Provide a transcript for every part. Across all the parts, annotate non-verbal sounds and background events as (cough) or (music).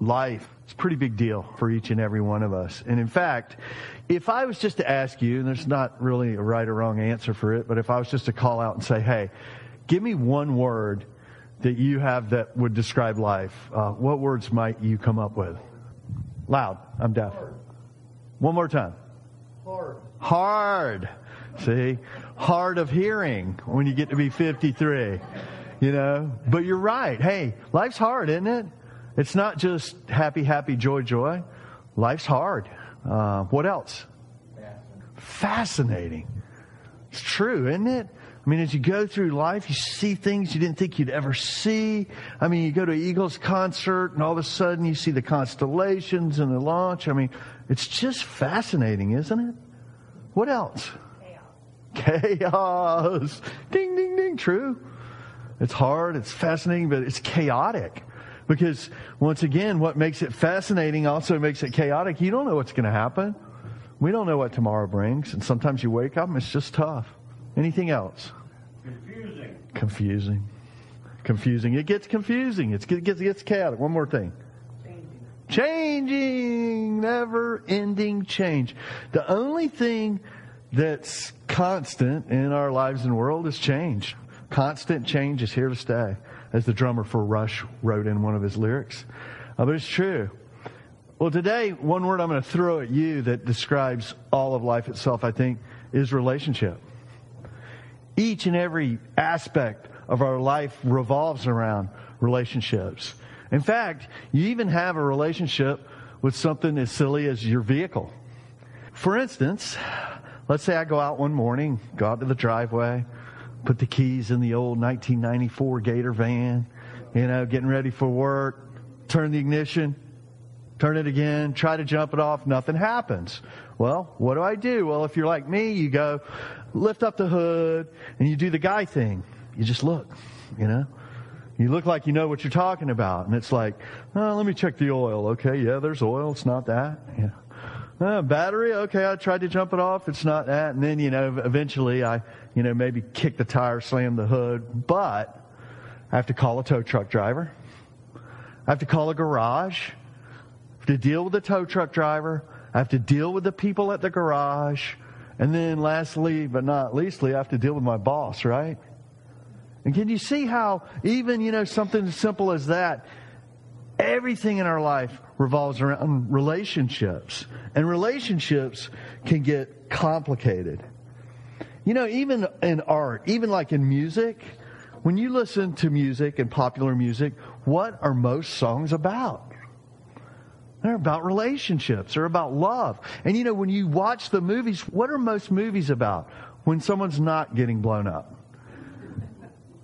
life is a pretty big deal for each and every one of us. And in fact, if I was just to ask you, and there's not really a right or wrong answer for it, but if I was just to call out and say, hey, give me one word that you have that would describe life, uh, what words might you come up with? Loud. I'm deaf. Hard. One more time. Hard. Hard. See? Hard of hearing when you get to be 53. You know? But you're right. Hey, life's hard, isn't it? It's not just happy, happy, joy, joy. Life's hard. Uh, what else? Fascinating. It's true, isn't it? I mean, as you go through life, you see things you didn't think you'd ever see. I mean, you go to Eagles concert and all of a sudden you see the constellations and the launch. I mean, it's just fascinating, isn't it? What else? Chaos. Chaos. (laughs) Ding, ding, ding. True. It's hard. It's fascinating, but it's chaotic. Because once again, what makes it fascinating also makes it chaotic. You don't know what's going to happen. We don't know what tomorrow brings. And sometimes you wake up and it's just tough. Anything else? Confusing. Confusing. Confusing. It gets confusing. It's, it gets, it gets chaotic. One more thing. Changing. Never ending change. The only thing that's constant in our lives and world is change. Constant change is here to stay, as the drummer for Rush wrote in one of his lyrics. Uh, but it's true. Well, today, one word I'm going to throw at you that describes all of life itself, I think, is relationship. Each and every aspect of our life revolves around relationships. In fact, you even have a relationship with something as silly as your vehicle. For instance, let's say I go out one morning, go out to the driveway, put the keys in the old 1994 Gator van, you know, getting ready for work, turn the ignition, turn it again, try to jump it off, nothing happens. Well, what do I do? Well, if you're like me, you go lift up the hood and you do the guy thing. You just look, you know. You look like you know what you're talking about. And it's like, oh, let me check the oil. Okay, yeah, there's oil. It's not that. Yeah. Uh, battery, okay, I tried to jump it off. It's not that. And then, you know, eventually I, you know, maybe kick the tire, slam the hood. But I have to call a tow truck driver. I have to call a garage. To deal with the tow truck driver. I have to deal with the people at the garage. And then lastly, but not leastly, I have to deal with my boss, right? And can you see how even, you know, something as simple as that, everything in our life revolves around relationships. And relationships can get complicated. You know, even in art, even like in music, when you listen to music and popular music, what are most songs about? They're about relationships. They're about love. And you know, when you watch the movies, what are most movies about? When someone's not getting blown up.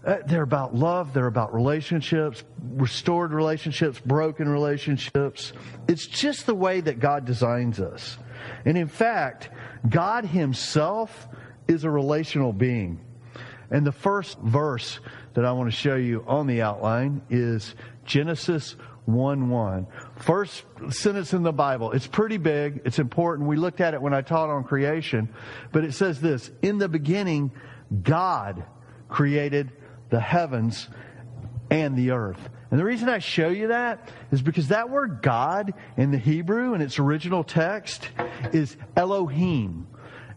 Uh, they're about love. They're about relationships, restored relationships, broken relationships. It's just the way that God designs us. And in fact, God Himself is a relational being. And the first verse that I want to show you on the outline is Genesis 1 1. First sentence in the Bible. It's pretty big. It's important. We looked at it when I taught on creation. But it says this In the beginning, God created the heavens and the earth. And the reason I show you that is because that word God in the Hebrew in its original text is Elohim.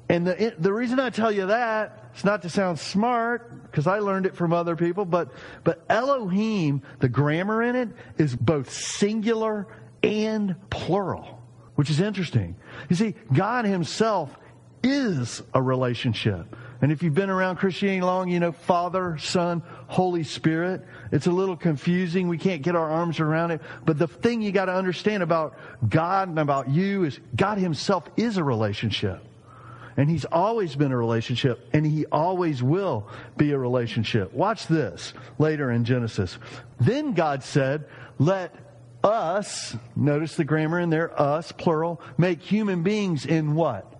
And the, the reason I tell you that, it's not to sound smart, because I learned it from other people, but, but Elohim, the grammar in it, is both singular and plural, which is interesting. You see, God Himself is a relationship. And if you've been around Christianity long, you know Father, Son, Holy Spirit. It's a little confusing. We can't get our arms around it. But the thing you got to understand about God and about you is God Himself is a relationship. And He's always been a relationship, and He always will be a relationship. Watch this later in Genesis. Then God said, Let us, notice the grammar in there, us, plural, make human beings in what?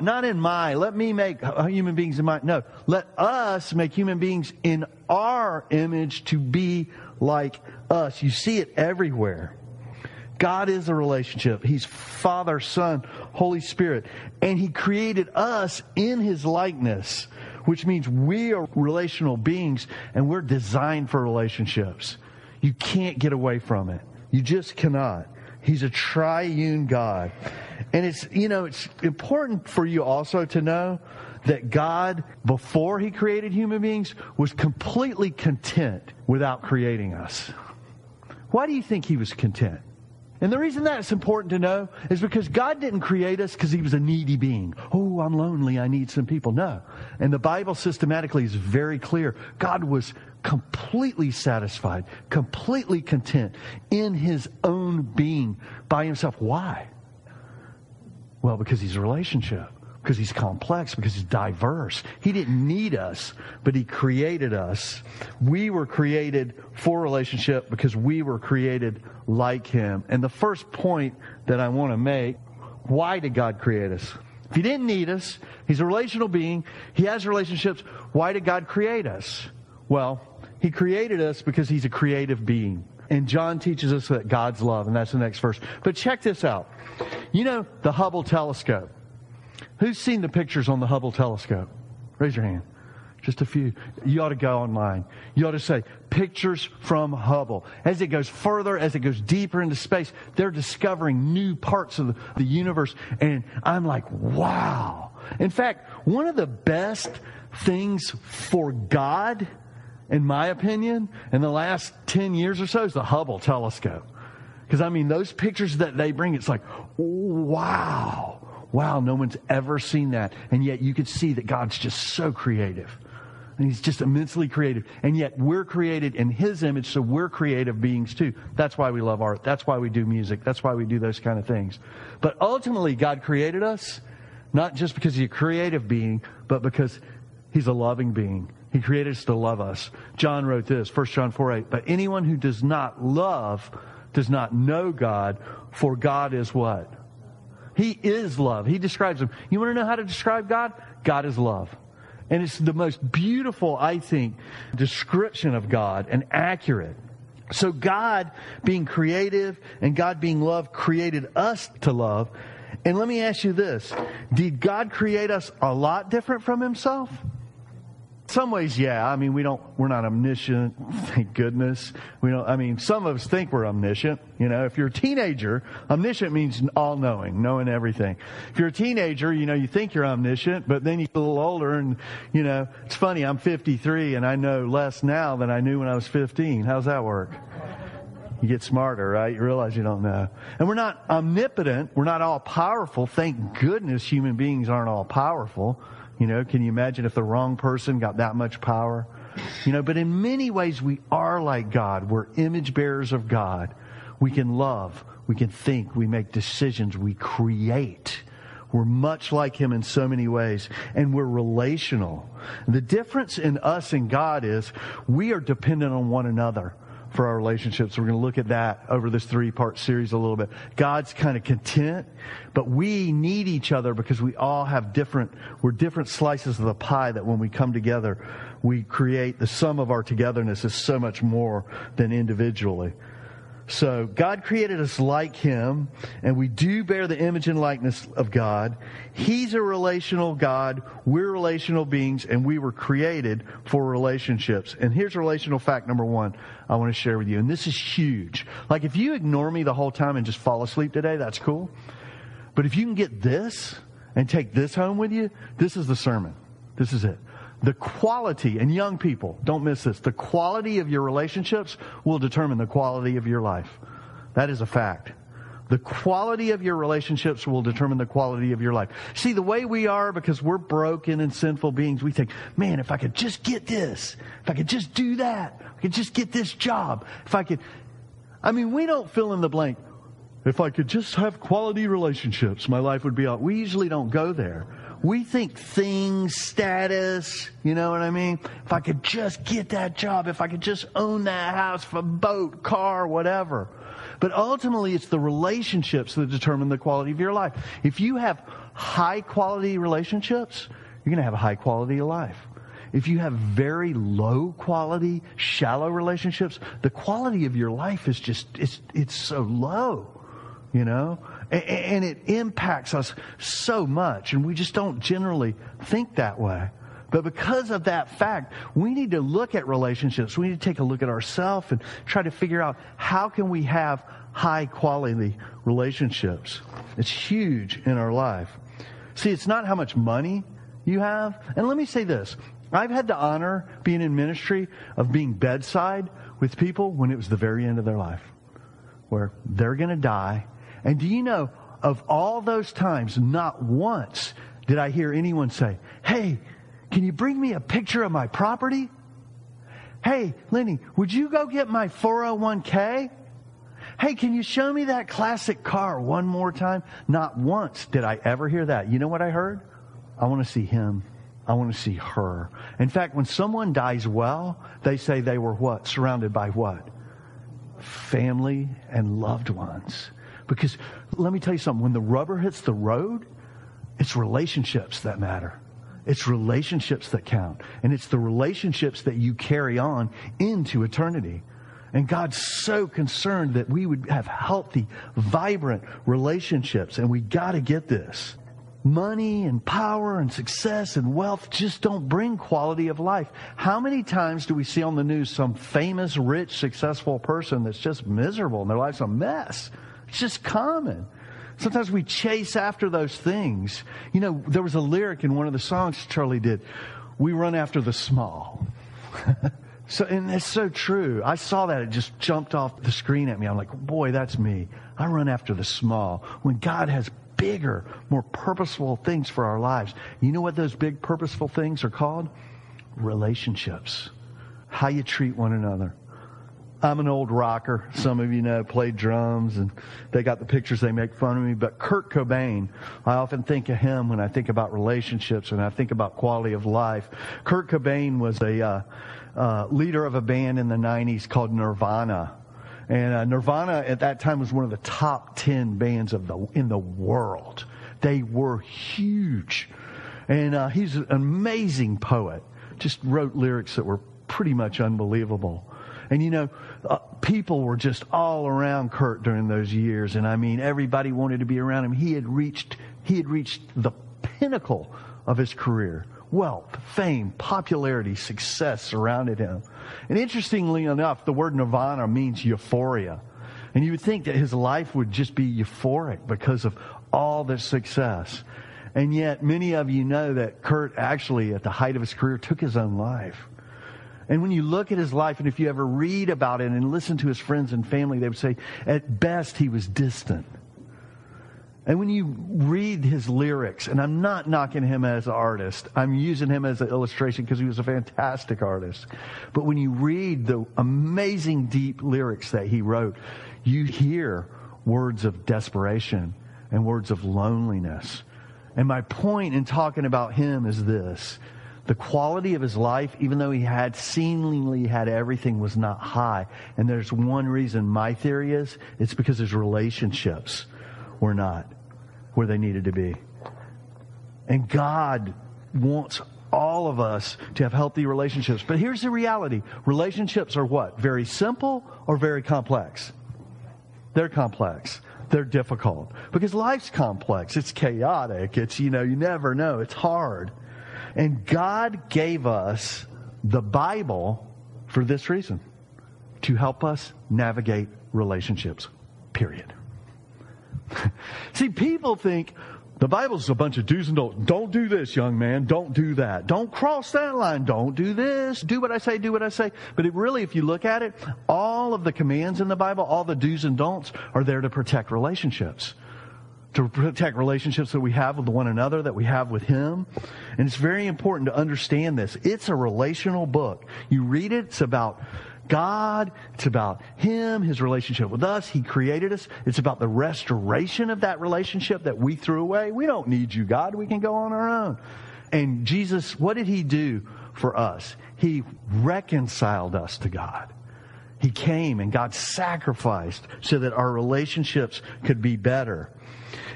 Not in my, let me make uh, human beings in my, no. Let us make human beings in our image to be like us. You see it everywhere. God is a relationship. He's Father, Son, Holy Spirit. And He created us in His likeness, which means we are relational beings and we're designed for relationships. You can't get away from it. You just cannot. He's a triune God. And it's, you know, it's important for you also to know that God, before he created human beings, was completely content without creating us. Why do you think he was content? And the reason that's important to know is because God didn't create us because he was a needy being. Oh, I'm lonely. I need some people. No. And the Bible systematically is very clear. God was completely satisfied, completely content in his own being by himself. Why? Well, because he's a relationship because he's complex, because he's diverse. He didn't need us, but he created us. We were created for relationship because we were created like him. And the first point that I want to make, why did God create us? If he didn't need us, he's a relational being, he has relationships, why did God create us? Well, he created us because he's a creative being. And John teaches us that God's love, and that's the next verse. But check this out. You know, the Hubble telescope. Who's seen the pictures on the Hubble telescope? Raise your hand. Just a few. You ought to go online. You ought to say, pictures from Hubble. As it goes further, as it goes deeper into space, they're discovering new parts of the, universe. And I'm like, wow. In fact, one of the best things for God, in my opinion, in the last 10 years or so is the Hubble telescope. Because I mean, those pictures that they bring, it's like, wow wow, no one's ever seen that. And yet you could see that God's just so creative. And he's just immensely creative. And yet we're created in his image, so we're creative beings too. That's why we love art. That's why we do music. That's why we do those kind of things. But ultimately, God created us, not just because he's a creative being, but because he's a loving being. He created us to love us. John wrote this, 1 John 4 8. But anyone who does not love does not know God, for God is what? He is love. He describes him. You want to know how to describe God? God is love. And it's the most beautiful, I think, description of God and accurate. So God being creative and God being love created us to love. And let me ask you this. Did God create us a lot different from himself? Some ways, yeah. I mean, we don't, we're not omniscient. (laughs) Thank goodness. We don't, I mean, some of us think we're omniscient. You know, if you're a teenager, omniscient means all knowing, knowing everything. If you're a teenager, you know, you think you're omniscient, but then you get a little older and, you know, it's funny. I'm 53 and I know less now than I knew when I was 15. How's that work? You get smarter, right? You realize you don't know. And we're not omnipotent. We're not all powerful. Thank goodness human beings aren't all powerful. You know, can you imagine if the wrong person got that much power? You know, but in many ways we are like God. We're image bearers of God. We can love. We can think. We make decisions. We create. We're much like Him in so many ways. And we're relational. The difference in us and God is we are dependent on one another for our relationships. We're going to look at that over this three part series a little bit. God's kind of content, but we need each other because we all have different, we're different slices of the pie that when we come together, we create the sum of our togetherness is so much more than individually. So God created us like Him, and we do bear the image and likeness of God. He's a relational God. We're relational beings, and we were created for relationships. And here's relational fact number one I want to share with you. And this is huge. Like if you ignore me the whole time and just fall asleep today, that's cool. But if you can get this and take this home with you, this is the sermon. This is it. The quality, and young people, don't miss this, the quality of your relationships will determine the quality of your life. That is a fact. The quality of your relationships will determine the quality of your life. See, the way we are, because we're broken and sinful beings, we think, man, if I could just get this, if I could just do that, I could just get this job, if I could. I mean, we don't fill in the blank. If I could just have quality relationships, my life would be out. We usually don't go there we think things, status, you know what I mean? If I could just get that job, if I could just own that house, a boat, car, whatever. But ultimately, it's the relationships that determine the quality of your life. If you have high quality relationships, you're going to have a high quality life. If you have very low quality, shallow relationships, the quality of your life is just, it's, it's so low, you know? And it impacts us so much, and we just don't generally think that way. But because of that fact, we need to look at relationships. We need to take a look at ourselves and try to figure out how can we have high quality relationships. It's huge in our life. See, it's not how much money you have. And let me say this. I've had the honor being in ministry of being bedside with people when it was the very end of their life, where they're going to die. And do you know, of all those times, not once did I hear anyone say, Hey, can you bring me a picture of my property? Hey, Lenny, would you go get my 401k? Hey, can you show me that classic car one more time? Not once did I ever hear that. You know what I heard? I want to see him. I want to see her. In fact, when someone dies well, they say they were what? Surrounded by what? Family and loved ones. Because let me tell you something, when the rubber hits the road, it's relationships that matter. It's relationships that count. And it's the relationships that you carry on into eternity. And God's so concerned that we would have healthy, vibrant relationships. And we got to get this. Money and power and success and wealth just don't bring quality of life. How many times do we see on the news some famous, rich, successful person that's just miserable and their life's a mess? It's just common. Sometimes we chase after those things. You know, there was a lyric in one of the songs Charlie did. We run after the small. (laughs) so, and it's so true. I saw that. It just jumped off the screen at me. I'm like, boy, that's me. I run after the small. When God has bigger, more purposeful things for our lives. You know what those big purposeful things are called? Relationships. How you treat one another. I'm an old rocker. Some of you know, played drums and they got the pictures, they make fun of me. But Kurt Cobain, I often think of him when I think about relationships and I think about quality of life. Kurt Cobain was a uh, uh, leader of a band in the 90s called Nirvana. And uh, Nirvana at that time was one of the top 10 bands of the, in the world. They were huge. And uh, he's an amazing poet. Just wrote lyrics that were pretty much unbelievable. And you know, uh, people were just all around Kurt during those years. And I mean, everybody wanted to be around him. He had reached, he had reached the pinnacle of his career. Wealth, fame, popularity, success surrounded him. And interestingly enough, the word nirvana means euphoria. And you would think that his life would just be euphoric because of all this success. And yet, many of you know that Kurt actually, at the height of his career, took his own life. And when you look at his life, and if you ever read about it and listen to his friends and family, they would say, at best, he was distant. And when you read his lyrics, and I'm not knocking him as an artist, I'm using him as an illustration because he was a fantastic artist. But when you read the amazing deep lyrics that he wrote, you hear words of desperation and words of loneliness. And my point in talking about him is this the quality of his life, even though he had seemingly had everything, was not high. And there's one reason my theory is it's because his relationships were not where they needed to be. And God wants all of us to have healthy relationships. But here's the reality relationships are what? Very simple or very complex? They're complex. They're difficult because life's complex. It's chaotic. It's, you know, you never know. It's hard. And God gave us the Bible for this reason to help us navigate relationships, period. (laughs) See, people think the Bible's a bunch of do's and don'ts. Don't do this, young man. Don't do that. Don't cross that line. Don't do this. Do what I say. Do what I say. But it really, if you look at it, all of the commands in the Bible, all the do's and don'ts are there to protect relationships to protect relationships that we have with one another, that we have with Him. And it's very important to understand this. It's a relational book. You read it, it's about God, it's about Him, His relationship with us. He created us. It's about the restoration of that relationship that we threw away. We don't need you, God. We can go on our own. And Jesus, what did He do for us? He reconciled us to God. He came and God sacrificed so that our relationships could be better.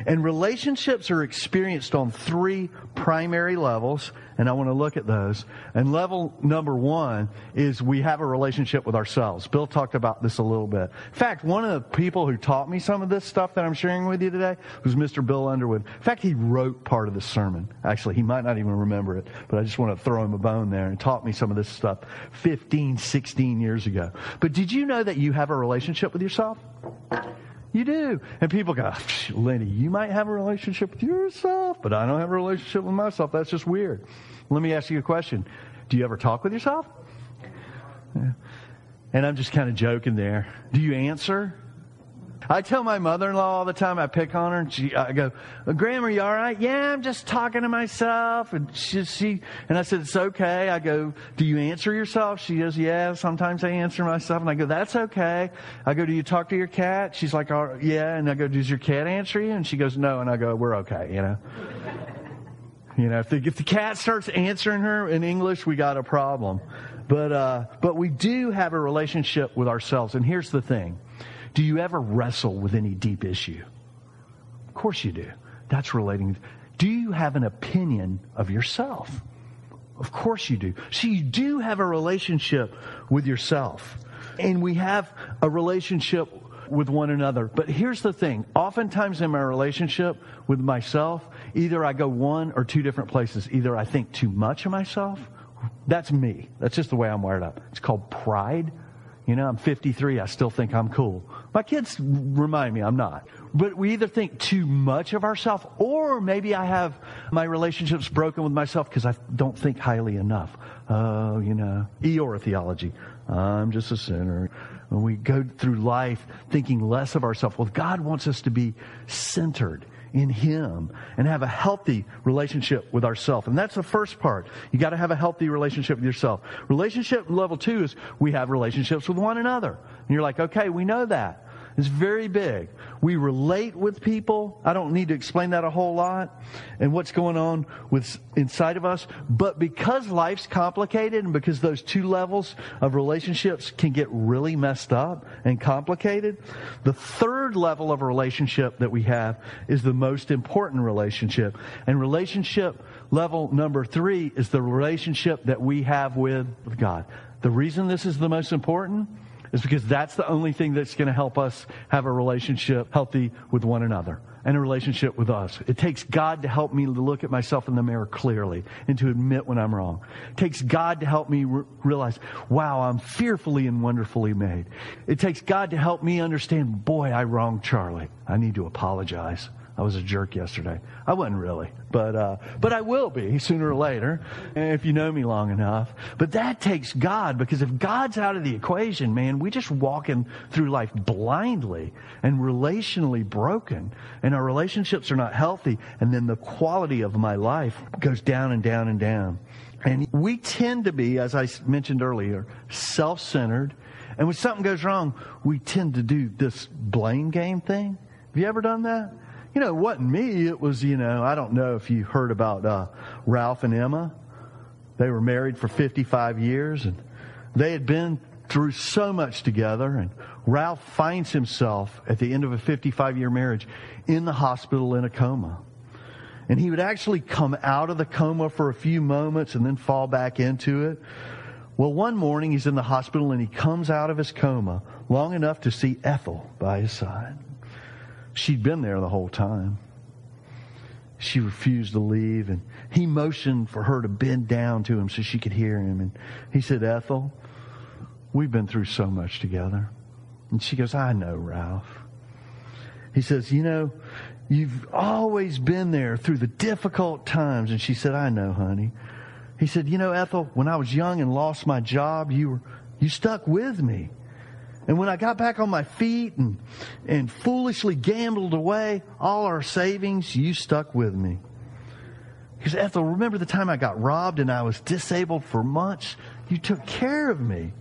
And relationships are experienced on three primary levels, and I want to look at those. And level number one is we have a relationship with ourselves. Bill talked about this a little bit. In fact, one of the people who taught me some of this stuff that I'm sharing with you today was Mr. Bill Underwood. In fact, he wrote part of the sermon. Actually, he might not even remember it, but I just want to throw him a bone there and taught me some of this stuff 15, 16 years ago. But did you know that you have a relationship with yourself? You do. And people go, Lenny, you might have a relationship with yourself, but I don't have a relationship with myself. That's just weird. Let me ask you a question. Do you ever talk with yourself? And I'm just kind of joking there. Do you answer? I tell my mother-in-law all the time. I pick on her, and she, I go, "Grandma, you all right?" Yeah, I'm just talking to myself. And she, she, and I said, "It's okay." I go, "Do you answer yourself?" She goes, "Yeah." Sometimes I answer myself, and I go, "That's okay." I go, "Do you talk to your cat?" She's like, "Yeah." And I go, "Does your cat answer you?" And she goes, "No." And I go, "We're okay," you know. you know, if the, if the cat starts answering her in English, we got a problem. But uh, but we do have a relationship with ourselves, and here's the thing do you ever wrestle with any deep issue? Of course you do. That's relating. Do you have an opinion of yourself? Of course you do. So you do have a relationship with yourself. And we have a relationship with one another. But here's the thing. Oftentimes in my relationship with myself, either I go one or two different places. Either I think too much of myself. That's me. That's just the way I'm wired up. It's called pride. You know, I'm 53. I still think I'm cool. My kids remind me I'm not. But we either think too much of ourselves or maybe I have my relationships broken with myself because I don't think highly enough. Oh, you know, Eeyore theology. I'm just a sinner. When we go through life thinking less of ourselves, well, God wants us to be centered in Him and have a healthy relationship with ourselves. And that's the first part. You got to have a healthy relationship with yourself. Relationship level two is we have relationships with one another. And you're like, okay, we know that. It's very big. We relate with people. I don't need to explain that a whole lot and what's going on with inside of us. But because life's complicated and because those two levels of relationships can get really messed up and complicated, the third level of relationship that we have is the most important relationship. And relationship level number three is the relationship that we have with God. The reason this is the most important is because that's the only thing that's going to help us have a relationship healthy with one another and a relationship with us. It takes God to help me to look at myself in the mirror clearly and to admit when I'm wrong. It takes God to help me re- realize, wow, I'm fearfully and wonderfully made. It takes God to help me understand, boy, I wronged Charlie. I need to apologize. I was a jerk yesterday. I wasn't really, but uh, but I will be sooner or later if you know me long enough. But that takes God because if God's out of the equation, man, we just walking through life blindly and relationally broken, and our relationships are not healthy, and then the quality of my life goes down and down and down. And we tend to be, as I mentioned earlier, self-centered. And when something goes wrong, we tend to do this blame game thing. Have you ever done that? You know, it wasn't me. It was, you know, I don't know if you heard about uh, Ralph and Emma. They were married for 55 years and they had been through so much together. And Ralph finds himself at the end of a 55 year marriage in the hospital in a coma. And he would actually come out of the coma for a few moments and then fall back into it. Well, one morning he's in the hospital and he comes out of his coma long enough to see Ethel by his side. She'd been there the whole time. She refused to leave, and he motioned for her to bend down to him so she could hear him. And he said, Ethel, we've been through so much together. And she goes, I know, Ralph. He says, You know, you've always been there through the difficult times. And she said, I know, honey. He said, You know, Ethel, when I was young and lost my job, you were, you stuck with me. And when I got back on my feet and, and foolishly gambled away all our savings, you stuck with me. Because Ethel, remember the time I got robbed and I was disabled for months? You took care of me.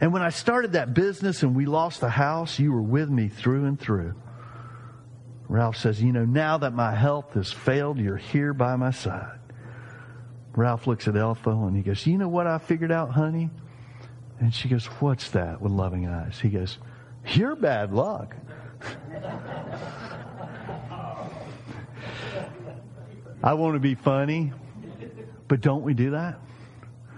And when I started that business and we lost the house, you were with me through and through. Ralph says, You know, now that my health has failed, you're here by my side. Ralph looks at Ethel and he goes, You know what I figured out, honey? And she goes, What's that with loving eyes? He goes, You're bad luck. I want to be funny. But don't we do that?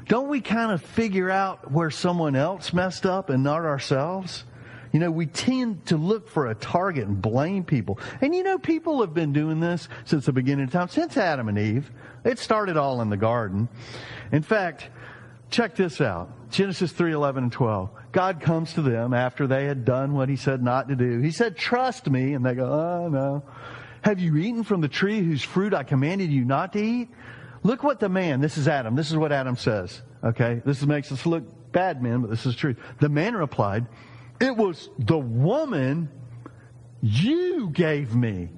Don't we kind of figure out where someone else messed up and not ourselves? You know, we tend to look for a target and blame people. And you know, people have been doing this since the beginning of time, since Adam and Eve. It started all in the garden. In fact, check this out. Genesis 3, 11 and 12. God comes to them after they had done what he said not to do. He said, trust me. And they go, oh no. Have you eaten from the tree whose fruit I commanded you not to eat? Look what the man, this is Adam, this is what Adam says. Okay? This makes us look bad men, but this is true. The man replied, it was the woman you gave me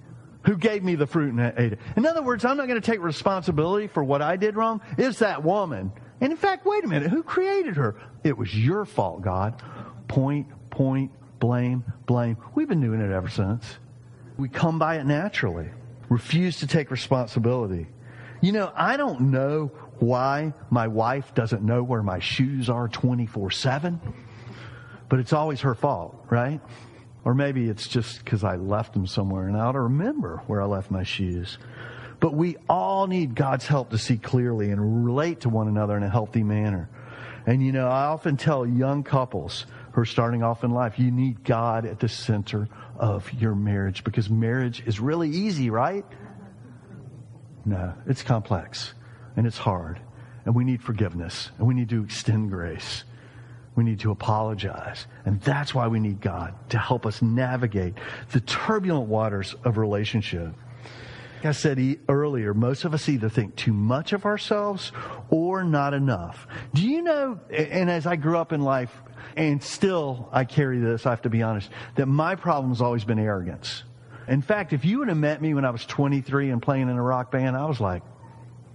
who gave me the fruit and ate it. In other words, I'm not going to take responsibility for what I did wrong. It's that woman. And in fact, wait a minute. Who created her? It was your fault, God. Point, point, blame, blame. We've been doing it ever since. We come by it naturally. Refuse to take responsibility. You know, I don't know why my wife doesn't know where my shoes are 24 7, but it's always her fault, right? Or maybe it's just because I left them somewhere and I ought to remember where I left my shoes. But we all need God's help to see clearly and relate to one another in a healthy manner. And you know, I often tell young couples who are starting off in life, you need God at the center of your marriage because marriage is really easy, right? No, it's complex and it's hard. And we need forgiveness and we need to extend grace. We need to apologize. And that's why we need God to help us navigate the turbulent waters of relationship. Like I said earlier, most of us either think too much of ourselves or not enough. Do you know, and as I grew up in life, and still I carry this, I have to be honest, that my problem has always been arrogance. In fact, if you would have met me when I was 23 and playing in a rock band, I was like,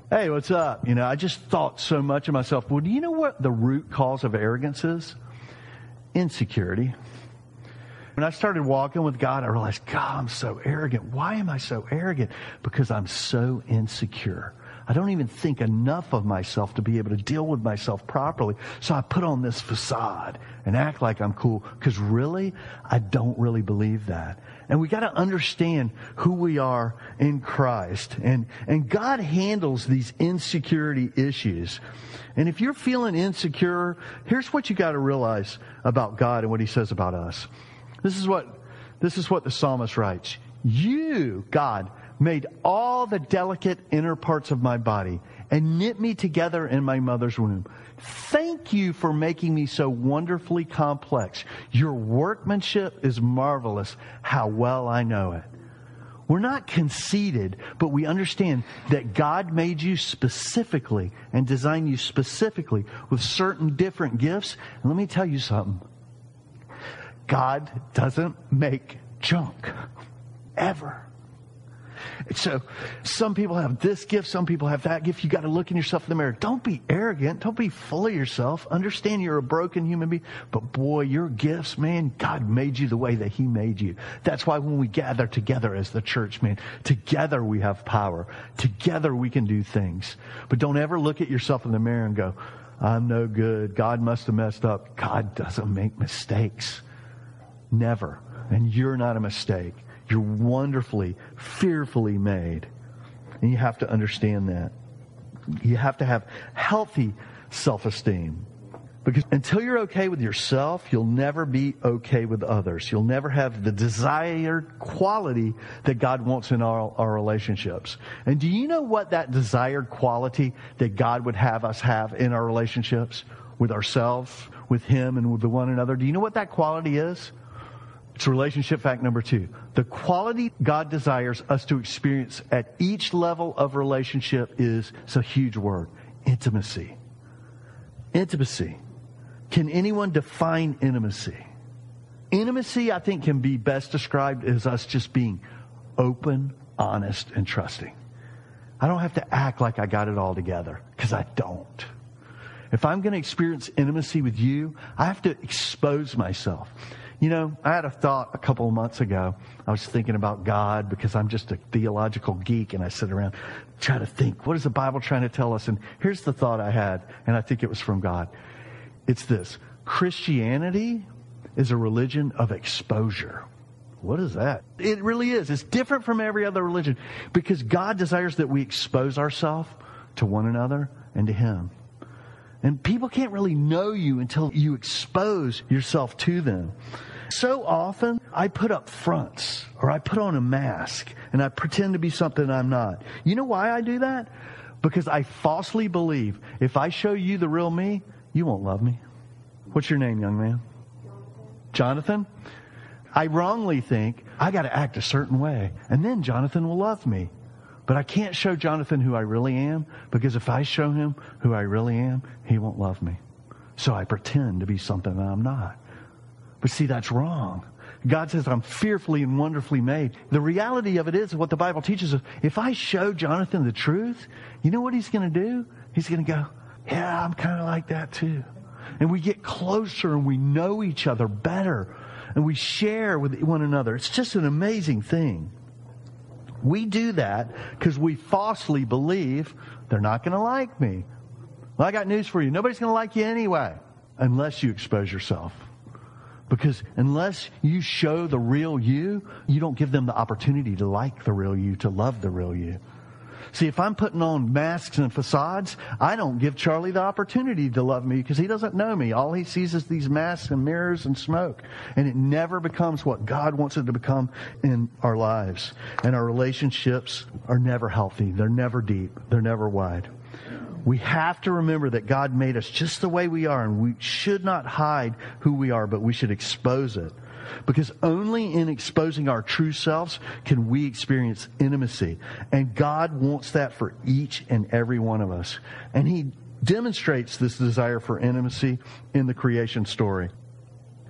hey, what's up? You know, I just thought so much of myself. Well, do you know what the root cause of arrogance is? Insecurity. When I started walking with God, I realized, God, I'm so arrogant. Why am I so arrogant? Because I'm so insecure. I don't even think enough of myself to be able to deal with myself properly. So I put on this facade and act like I'm cool because really, I don't really believe that. And we got to understand who we are in Christ. And, and God handles these insecurity issues. And if you're feeling insecure, here's what you got to realize about God and what he says about us. This is what, this is what the psalmist writes. You, God, made all the delicate inner parts of my body and knit me together in my mother's womb. Thank you for making me so wonderfully complex. Your workmanship is marvelous. How well I know it. We're not conceited, but we understand that God made you specifically and designed you specifically with certain different gifts. And let me tell you something. God doesn't make junk. Ever. So some people have this gift, some people have that gift. You got to look in yourself in the mirror. Don't be arrogant. Don't be full of yourself. Understand you're a broken human being. But boy, your gifts, man, God made you the way that He made you. That's why when we gather together as the church, man, together we have power. Together we can do things. But don't ever look at yourself in the mirror and go, I'm no good. God must have messed up. God doesn't make mistakes. Never. And you're not a mistake. You're wonderfully, fearfully made. And you have to understand that. You have to have healthy self-esteem. Because until you're okay with yourself, you'll never be okay with others. You'll never have the desired quality that God wants in our, our relationships. And do you know what that desired quality that God would have us have in our relationships with ourselves, with Him, and with one another? Do you know what that quality is? It's relationship fact number two. The quality God desires us to experience at each level of relationship is, it's a huge word, intimacy. Intimacy. Can anyone define intimacy? Intimacy, I think, can be best described as us just being open, honest, and trusting. I don't have to act like I got it all together, because I don't. If I'm going to experience intimacy with you, I have to expose myself. You know, I had a thought a couple of months ago. I was thinking about God because I'm just a theological geek and I sit around try to think, what is the Bible trying to tell us? And here's the thought I had, and I think it was from God. It's this. Christianity is a religion of exposure. what is that? It really is. It's different from every other religion because God desires that we expose ourselves to one another and to Him. And people can't really know you until you expose yourself to them. So often, I put up fronts or I put on a mask and I pretend to be something I'm not. You know why I do that? Because I falsely believe if I show you the real me, you won't love me. What's your name, young man? Jonathan? I wrongly think I got to act a certain way and then Jonathan will love me. But I can't show Jonathan who I really am because if I show him who I really am, he won't love me. So I pretend to be something that I'm not. But see, that's wrong. God says, I'm fearfully and wonderfully made. The reality of it is what the Bible teaches us. If I show Jonathan the truth, you know what he's going to do? He's going to go, yeah, I'm kind of like that too. And we get closer and we know each other better and we share with one another. It's just an amazing thing. We do that because we falsely believe they're not going to like me. Well, I got news for you. Nobody's going to like you anyway unless you expose yourself. Because unless you show the real you, you don't give them the opportunity to like the real you, to love the real you. See, if I'm putting on masks and facades, I don't give Charlie the opportunity to love me because he doesn't know me. All he sees is these masks and mirrors and smoke. And it never becomes what God wants it to become in our lives. And our relationships are never healthy. They're never deep. They're never wide. We have to remember that God made us just the way we are, and we should not hide who we are, but we should expose it. Because only in exposing our true selves can we experience intimacy. And God wants that for each and every one of us. And He demonstrates this desire for intimacy in the creation story.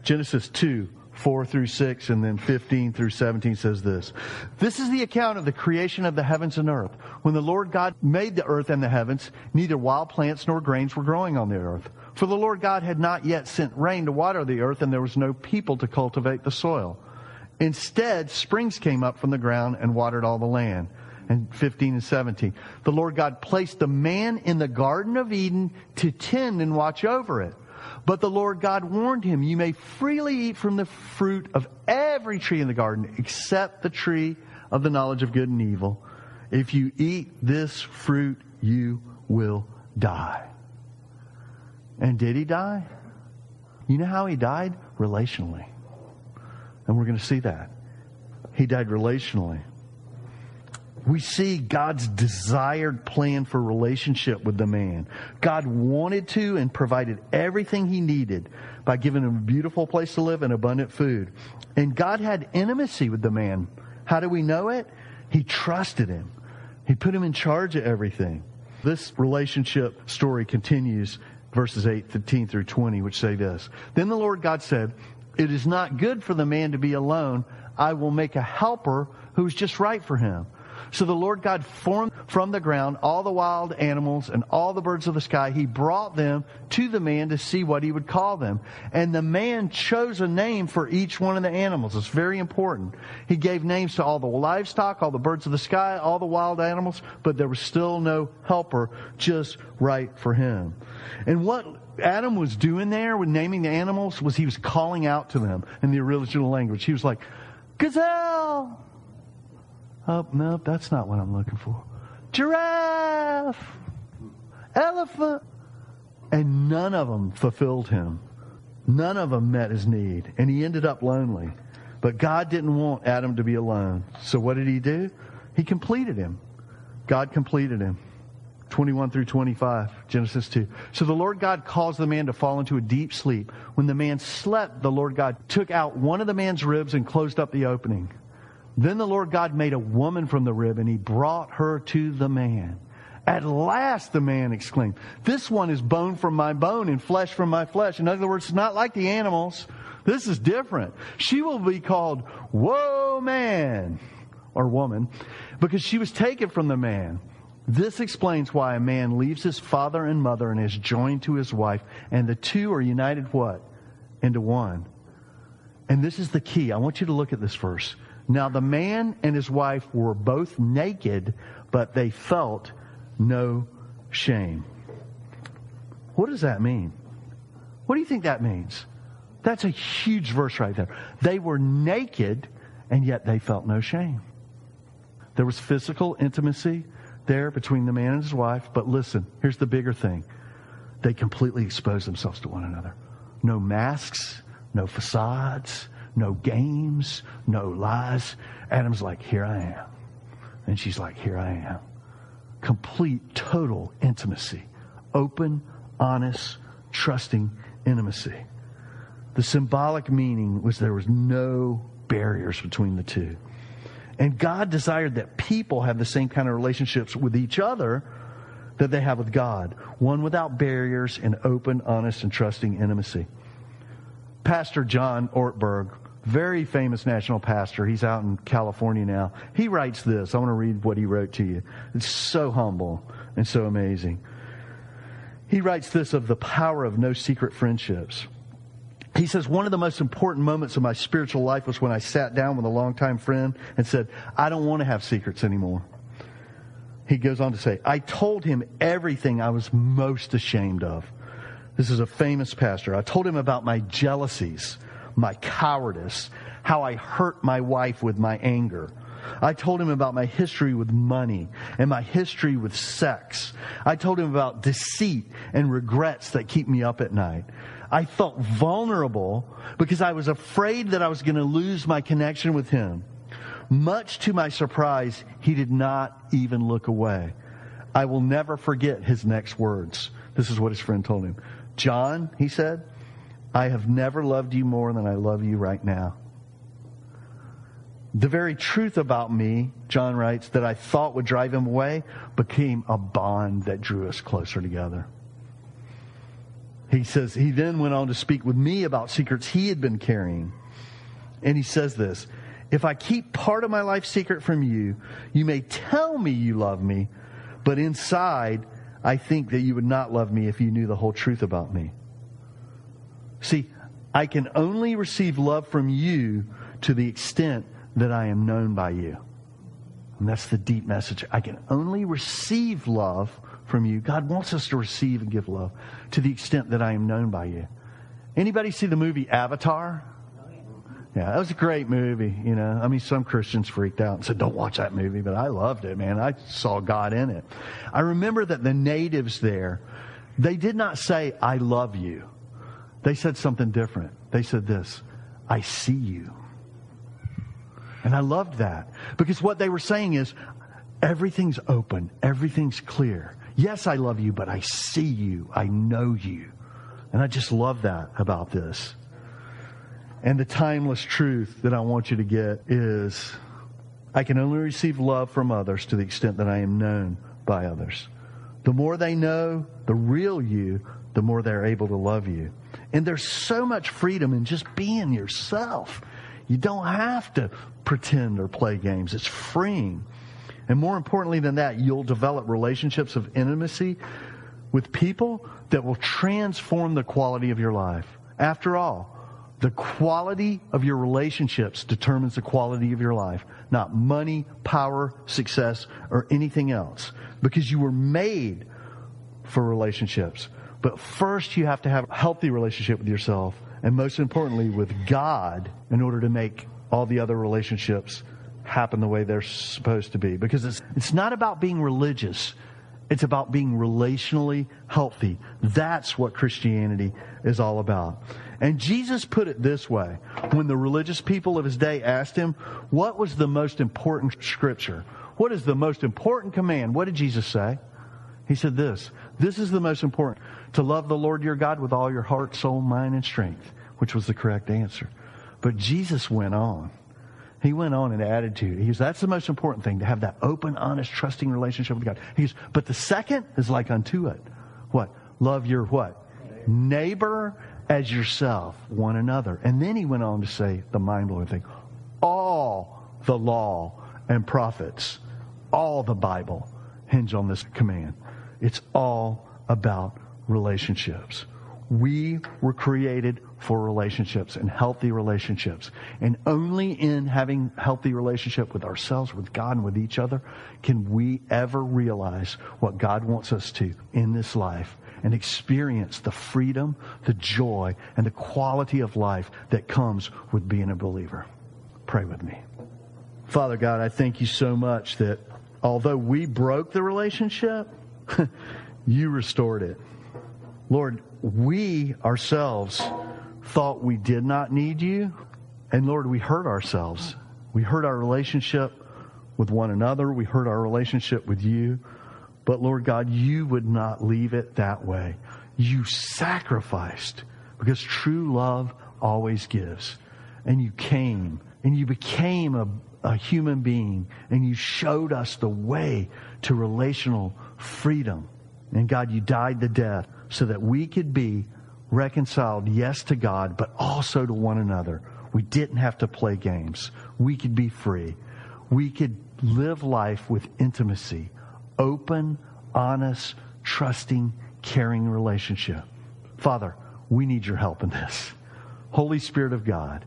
Genesis 2 4 through 6 and then 15 through 17 says this. This is the account of the creation of the heavens and earth. When the Lord God made the earth and the heavens, neither wild plants nor grains were growing on the earth. For the Lord God had not yet sent rain to water the earth and there was no people to cultivate the soil. Instead, springs came up from the ground and watered all the land. And 15 and 17. The Lord God placed the man in the Garden of Eden to tend and watch over it. But the Lord God warned him, You may freely eat from the fruit of every tree in the garden, except the tree of the knowledge of good and evil. If you eat this fruit, you will die. And did he die? You know how he died? Relationally. And we're going to see that. He died relationally we see God's desired plan for relationship with the man. God wanted to and provided everything he needed by giving him a beautiful place to live and abundant food. And God had intimacy with the man. How do we know it? He trusted him. He put him in charge of everything. This relationship story continues verses 8, 15 through 20, which say this. Then the Lord God said, It is not good for the man to be alone. I will make a helper who is just right for him. So the Lord God formed from the ground all the wild animals and all the birds of the sky. He brought them to the man to see what he would call them. And the man chose a name for each one of the animals. It's very important. He gave names to all the livestock, all the birds of the sky, all the wild animals, but there was still no helper just right for him. And what Adam was doing there with naming the animals was he was calling out to them in the original language. He was like, gazelle, Oh, no, that's not what I'm looking for. Giraffe! Elephant! And none of them fulfilled him. None of them met his need. And he ended up lonely. But God didn't want Adam to be alone. So what did he do? He completed him. God completed him. 21 through 25, Genesis 2. So the Lord God caused the man to fall into a deep sleep. When the man slept, the Lord God took out one of the man's ribs and closed up the opening. Then the Lord God made a woman from the rib and he brought her to the man. At last, the man exclaimed, This one is bone from my bone and flesh from my flesh. In other words, it's not like the animals. This is different. She will be called Whoa Man or woman because she was taken from the man. This explains why a man leaves his father and mother and is joined to his wife, and the two are united what? Into one. And this is the key. I want you to look at this verse. Now the man and his wife were both naked, but they felt no shame. What does that mean? What do you think that means? That's a huge verse right there. They were naked and yet they felt no shame. There was physical intimacy there between the man and his wife, but listen, here's the bigger thing. They completely exposed themselves to one another. No masks, no facades, no games, no lies. Adam's like, Here I am. And she's like, Here I am. Complete, total intimacy. Open, honest, trusting intimacy. The symbolic meaning was there was no barriers between the two. And God desired that people have the same kind of relationships with each other that they have with God. One without barriers and open, honest, and trusting intimacy. Pastor John Ortberg, very famous national pastor, he's out in California now. He writes this. I want to read what he wrote to you. It's so humble and so amazing. He writes this of the power of no secret friendships. He says, one of the most important moments of my spiritual life was when I sat down with a longtime friend and said, I don't want to have secrets anymore. He goes on to say, I told him everything I was most ashamed of. This is a famous pastor. I told him about my jealousies, my cowardice, how I hurt my wife with my anger. I told him about my history with money and my history with sex. I told him about deceit and regrets that keep me up at night. I felt vulnerable because I was afraid that I was going to lose my connection with him. Much to my surprise, he did not even look away. I will never forget his next words. This is what his friend told him. John, he said, I have never loved you more than I love you right now. The very truth about me, John writes, that I thought would drive him away became a bond that drew us closer together. He says, he then went on to speak with me about secrets he had been carrying. And he says this If I keep part of my life secret from you, you may tell me you love me, but inside, I think that you would not love me if you knew the whole truth about me. See, I can only receive love from you to the extent that I am known by you. And that's the deep message. I can only receive love from you. God wants us to receive and give love to the extent that I am known by you. Anybody see the movie Avatar? Yeah, that was a great movie. You know, I mean, some Christians freaked out and said, "Don't watch that movie," but I loved it, man. I saw God in it. I remember that the natives there, they did not say, "I love you." They said something different. They said this, "I see you." And I loved that because what they were saying is, everything's open, everything's clear. Yes, I love you, but I see you. I know you. And I just love that about this. And the timeless truth that I want you to get is I can only receive love from others to the extent that I am known by others. The more they know the real you, the more they're able to love you. And there's so much freedom in just being yourself. You don't have to pretend or play games. It's freeing. And more importantly than that, you'll develop relationships of intimacy with people that will transform the quality of your life. After all, the quality of your relationships determines the quality of your life, not money, power, success, or anything else. Because you were made for relationships. But first, you have to have a healthy relationship with yourself, and most importantly, with God, in order to make all the other relationships happen the way they're supposed to be. Because it's, it's not about being religious. It's about being relationally healthy. That's what Christianity is all about. And Jesus put it this way. When the religious people of his day asked him, what was the most important scripture? What is the most important command? What did Jesus say? He said this. This is the most important. To love the Lord your God with all your heart, soul, mind, and strength, which was the correct answer. But Jesus went on. He went on to it. He goes, that's the most important thing, to have that open, honest, trusting relationship with God. He goes, but the second is like unto it. What? Love your what? Neighbor as yourself, one another. And then he went on to say the mind blowing thing. All the law and prophets, all the Bible hinge on this command. It's all about relationships. We were created for relationships and healthy relationships. And only in having healthy relationship with ourselves, with God, and with each other can we ever realize what God wants us to in this life and experience the freedom, the joy, and the quality of life that comes with being a believer. Pray with me. Father God, I thank you so much that although we broke the relationship, (laughs) you restored it. Lord, we ourselves thought we did not need you. And Lord, we hurt ourselves. We hurt our relationship with one another. We hurt our relationship with you. But Lord God, you would not leave it that way. You sacrificed because true love always gives. And you came and you became a, a human being and you showed us the way to relational freedom. And God, you died the death so that we could be reconciled, yes, to God, but also to one another. We didn't have to play games. We could be free. We could live life with intimacy, open, honest, trusting, caring relationship. Father, we need your help in this. Holy Spirit of God,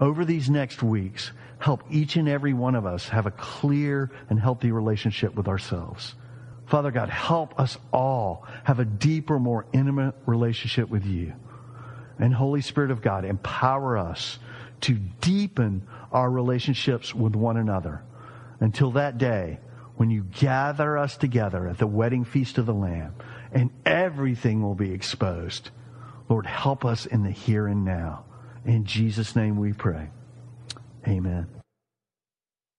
over these next weeks, help each and every one of us have a clear and healthy relationship with ourselves. Father God, help us all have a deeper, more intimate relationship with you. And Holy Spirit of God, empower us to deepen our relationships with one another until that day when you gather us together at the wedding feast of the Lamb and everything will be exposed. Lord, help us in the here and now. In Jesus' name we pray. Amen.